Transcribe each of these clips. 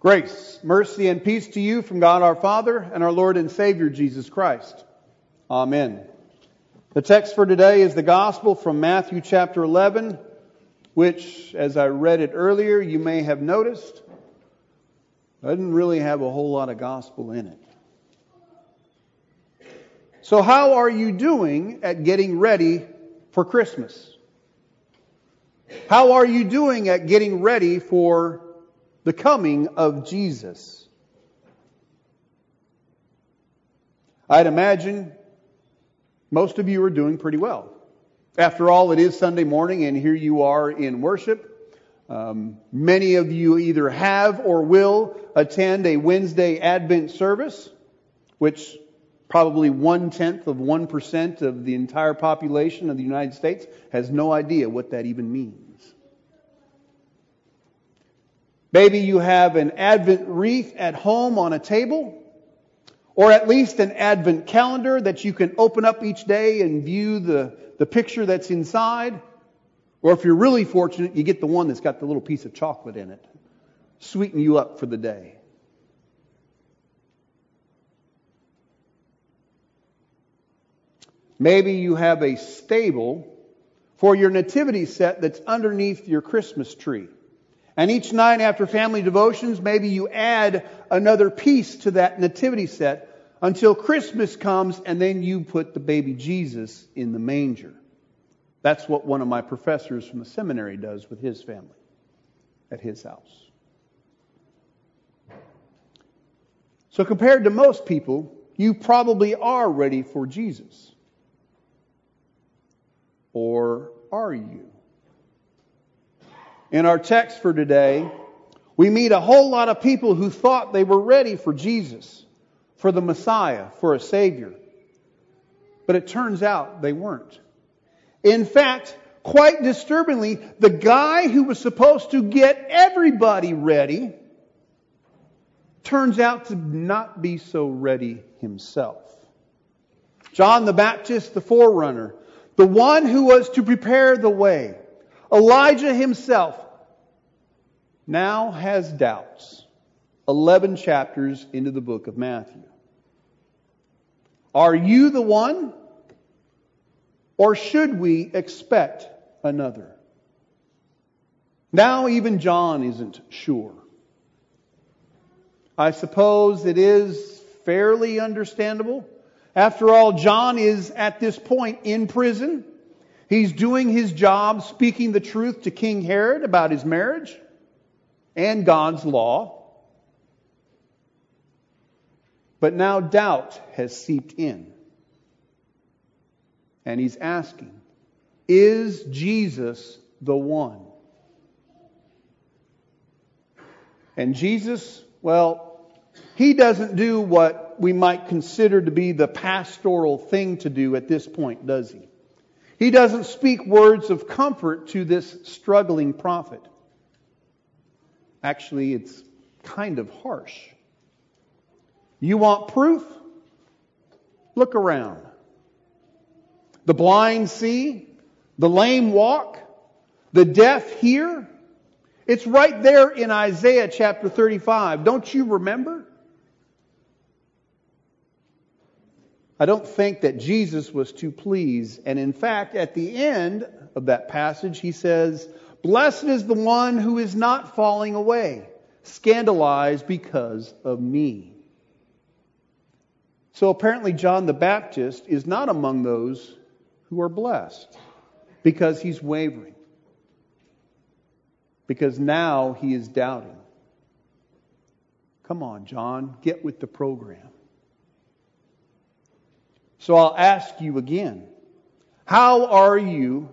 Grace, mercy, and peace to you from God our Father and our Lord and Savior Jesus Christ. Amen. The text for today is the Gospel from Matthew chapter 11, which, as I read it earlier, you may have noticed, doesn't really have a whole lot of gospel in it. So, how are you doing at getting ready for Christmas? How are you doing at getting ready for the coming of Jesus. I'd imagine most of you are doing pretty well. After all, it is Sunday morning, and here you are in worship. Um, many of you either have or will attend a Wednesday Advent service, which probably one tenth of 1% of the entire population of the United States has no idea what that even means. Maybe you have an Advent wreath at home on a table, or at least an Advent calendar that you can open up each day and view the, the picture that's inside. Or if you're really fortunate, you get the one that's got the little piece of chocolate in it. Sweeten you up for the day. Maybe you have a stable for your nativity set that's underneath your Christmas tree. And each night after family devotions, maybe you add another piece to that nativity set until Christmas comes and then you put the baby Jesus in the manger. That's what one of my professors from the seminary does with his family at his house. So compared to most people, you probably are ready for Jesus. Or are you? In our text for today, we meet a whole lot of people who thought they were ready for Jesus, for the Messiah, for a Savior. But it turns out they weren't. In fact, quite disturbingly, the guy who was supposed to get everybody ready turns out to not be so ready himself. John the Baptist, the forerunner, the one who was to prepare the way, Elijah himself now has doubts 11 chapters into the book of Matthew. Are you the one? Or should we expect another? Now even John isn't sure. I suppose it is fairly understandable. After all, John is at this point in prison. He's doing his job speaking the truth to King Herod about his marriage and God's law. But now doubt has seeped in. And he's asking, is Jesus the one? And Jesus, well, he doesn't do what we might consider to be the pastoral thing to do at this point, does he? He doesn't speak words of comfort to this struggling prophet. Actually, it's kind of harsh. You want proof? Look around. The blind see, the lame walk, the deaf hear. It's right there in Isaiah chapter 35. Don't you remember? I don't think that Jesus was too pleased. And in fact, at the end of that passage, he says, Blessed is the one who is not falling away, scandalized because of me. So apparently, John the Baptist is not among those who are blessed because he's wavering. Because now he is doubting. Come on, John, get with the program. So I'll ask you again how are you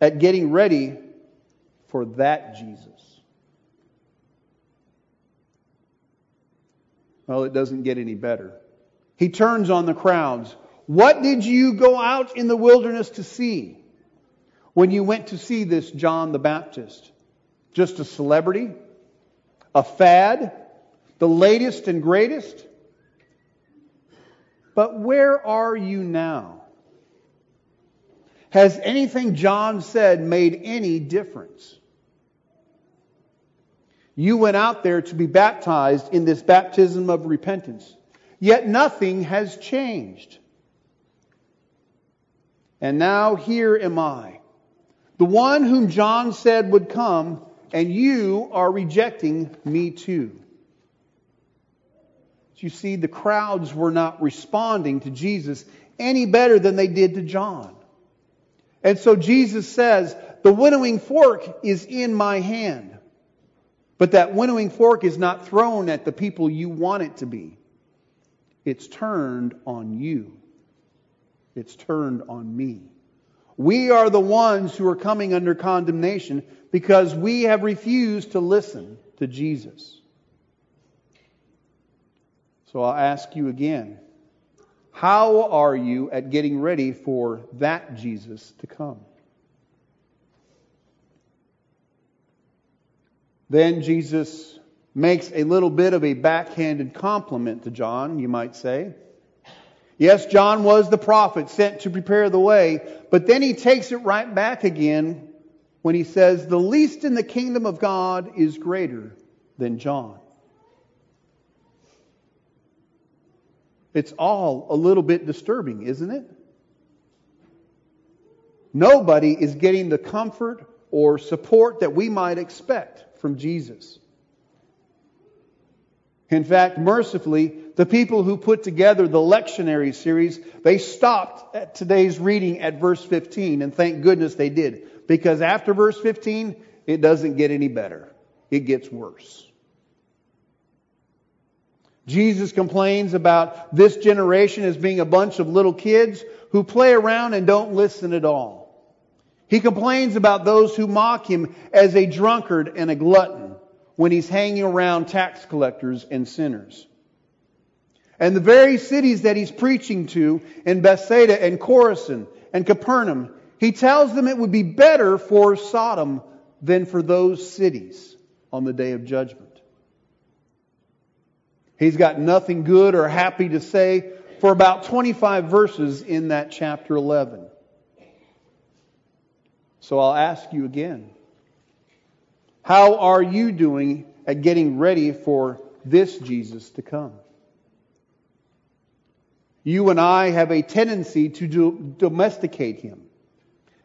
at getting ready for that Jesus? Well, it doesn't get any better. He turns on the crowds. What did you go out in the wilderness to see when you went to see this John the Baptist? Just a celebrity? A fad? The latest and greatest? But where are you now? Has anything John said made any difference? You went out there to be baptized in this baptism of repentance. Yet nothing has changed. And now here am I, the one whom John said would come, and you are rejecting me too. You see, the crowds were not responding to Jesus any better than they did to John. And so Jesus says, The winnowing fork is in my hand. But that winnowing fork is not thrown at the people you want it to be. It's turned on you. It's turned on me. We are the ones who are coming under condemnation because we have refused to listen to Jesus. So I'll ask you again how are you at getting ready for that Jesus to come? Then Jesus makes a little bit of a backhanded compliment to John, you might say. Yes, John was the prophet sent to prepare the way, but then he takes it right back again when he says, The least in the kingdom of God is greater than John. It's all a little bit disturbing, isn't it? Nobody is getting the comfort or support that we might expect from Jesus. In fact, mercifully, the people who put together the lectionary series, they stopped at today's reading at verse 15, and thank goodness they did. Because after verse 15, it doesn't get any better. It gets worse. Jesus complains about this generation as being a bunch of little kids who play around and don't listen at all. He complains about those who mock him as a drunkard and a glutton when he's hanging around tax collectors and sinners. And the very cities that he's preaching to in Bethsaida and Chorazin and Capernaum, he tells them it would be better for Sodom than for those cities on the day of judgment. He's got nothing good or happy to say for about 25 verses in that chapter 11. So I'll ask you again. How are you doing at getting ready for this Jesus to come? You and I have a tendency to do, domesticate him,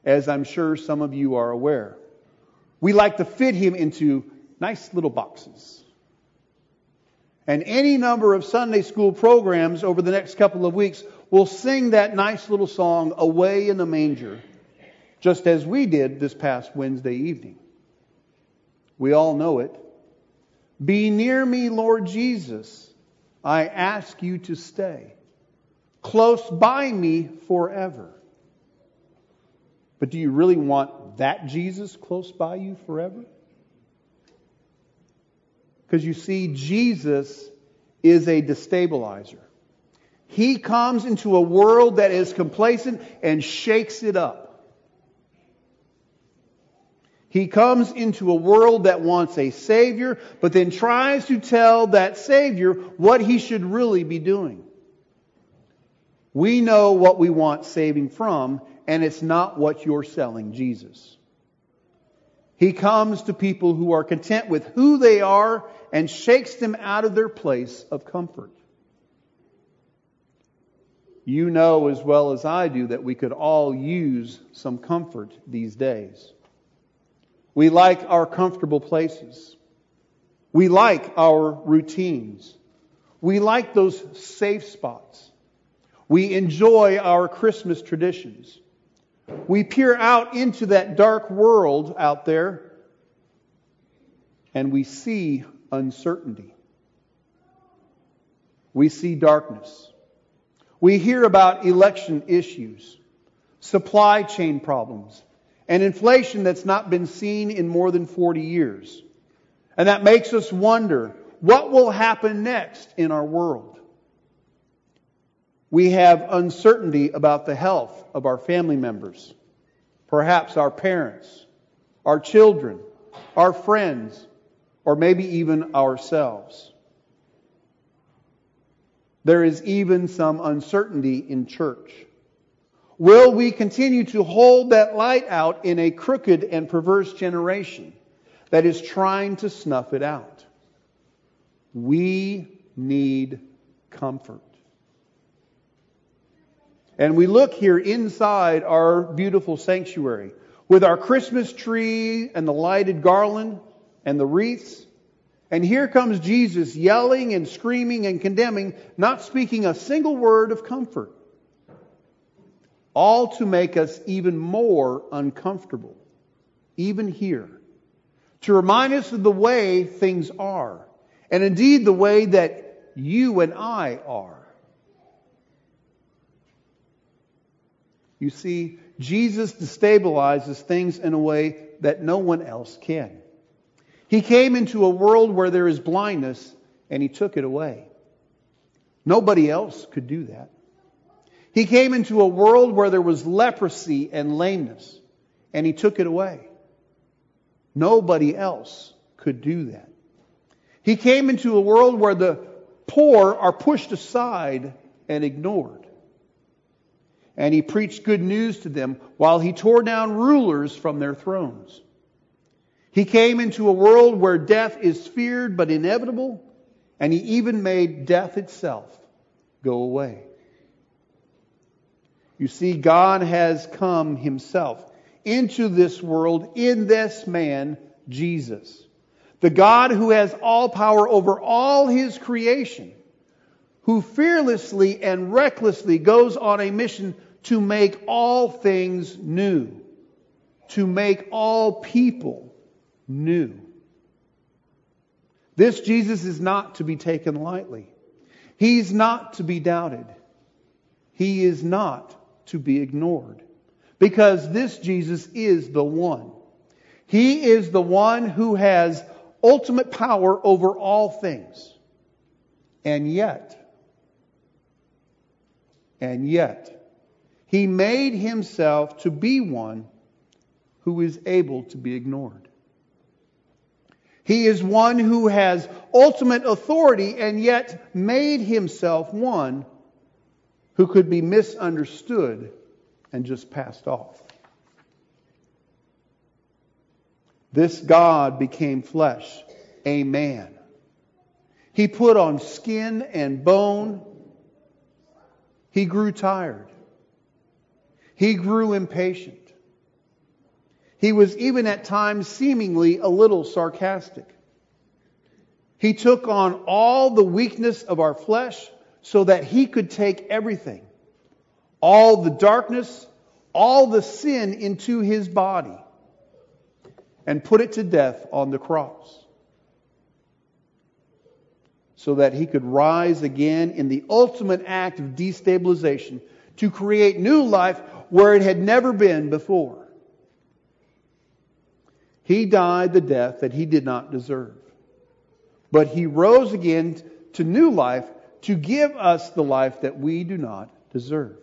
as I'm sure some of you are aware. We like to fit him into nice little boxes. And any number of Sunday school programs over the next couple of weeks will sing that nice little song, Away in the Manger just as we did this past Wednesday evening. We all know it. Be near me, Lord Jesus. I ask you to stay. Close by me forever. But do you really want that Jesus close by you forever? Because you see, Jesus is a destabilizer. He comes into a world that is complacent and shakes it up. He comes into a world that wants a Savior, but then tries to tell that Savior what he should really be doing. We know what we want saving from, and it's not what you're selling Jesus. He comes to people who are content with who they are and shakes them out of their place of comfort. You know as well as I do that we could all use some comfort these days. We like our comfortable places. We like our routines. We like those safe spots. We enjoy our Christmas traditions. We peer out into that dark world out there and we see uncertainty. We see darkness. We hear about election issues, supply chain problems, and inflation that's not been seen in more than 40 years. And that makes us wonder what will happen next in our world. We have uncertainty about the health of our family members, perhaps our parents, our children, our friends, or maybe even ourselves. There is even some uncertainty in church. Will we continue to hold that light out in a crooked and perverse generation that is trying to snuff it out. We need comfort. And we look here inside our beautiful sanctuary with our Christmas tree and the lighted garland and the wreaths. And here comes Jesus yelling and screaming and condemning, not speaking a single word of comfort. All to make us even more uncomfortable, even here. To remind us of the way things are, and indeed the way that you and I are. You see, Jesus destabilizes things in a way that no one else can. He came into a world where there is blindness and he took it away. Nobody else could do that. He came into a world where there was leprosy and lameness and he took it away. Nobody else could do that. He came into a world where the poor are pushed aside and ignored and he preached good news to them while he tore down rulers from their thrones. He came into a world where death is feared but inevitable, and he even made death itself go away. You see, God has come himself into this world in this man, Jesus. The God who has all power over all his creation who fearlessly and recklessly goes on a mission to make all things new, to make all people new. This Jesus is not to be taken lightly. He's not to be doubted. He is not to be ignored. Because this Jesus is the one. He is the one who has ultimate power over all things. And yet, and yet, he made himself to be one who is able to be ignored. He is one who has ultimate authority and yet made himself one who could be misunderstood and just passed off. This God became flesh, a man. He put on skin and bone he grew tired. He grew impatient. He was even at times seemingly a little sarcastic. He took on all the weakness of our flesh so that he could take everything, all the darkness, all the sin into his body and put it to death on the cross so that he could rise again in the ultimate act of destabilization to create new life where it had never been before. He died the death that he did not deserve. But he rose again to new life to give us the life that we do not deserve.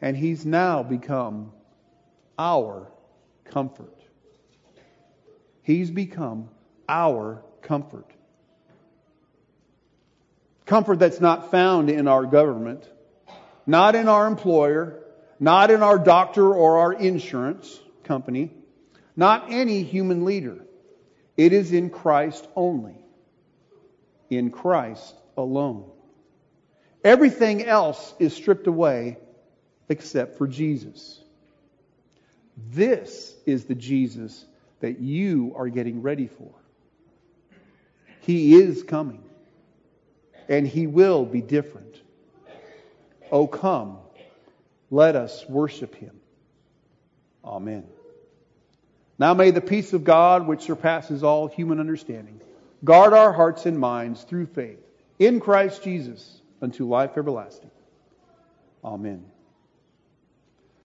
And he's now become our comfort. He's become our comfort. Comfort that's not found in our government, not in our employer, not in our doctor or our insurance company, not any human leader. It is in Christ only. In Christ alone. Everything else is stripped away except for Jesus. This is the Jesus that you are getting ready for. He is coming and he will be different. Oh, come, let us worship him. Amen. Now may the peace of God, which surpasses all human understanding, guard our hearts and minds through faith in Christ Jesus unto life everlasting. Amen.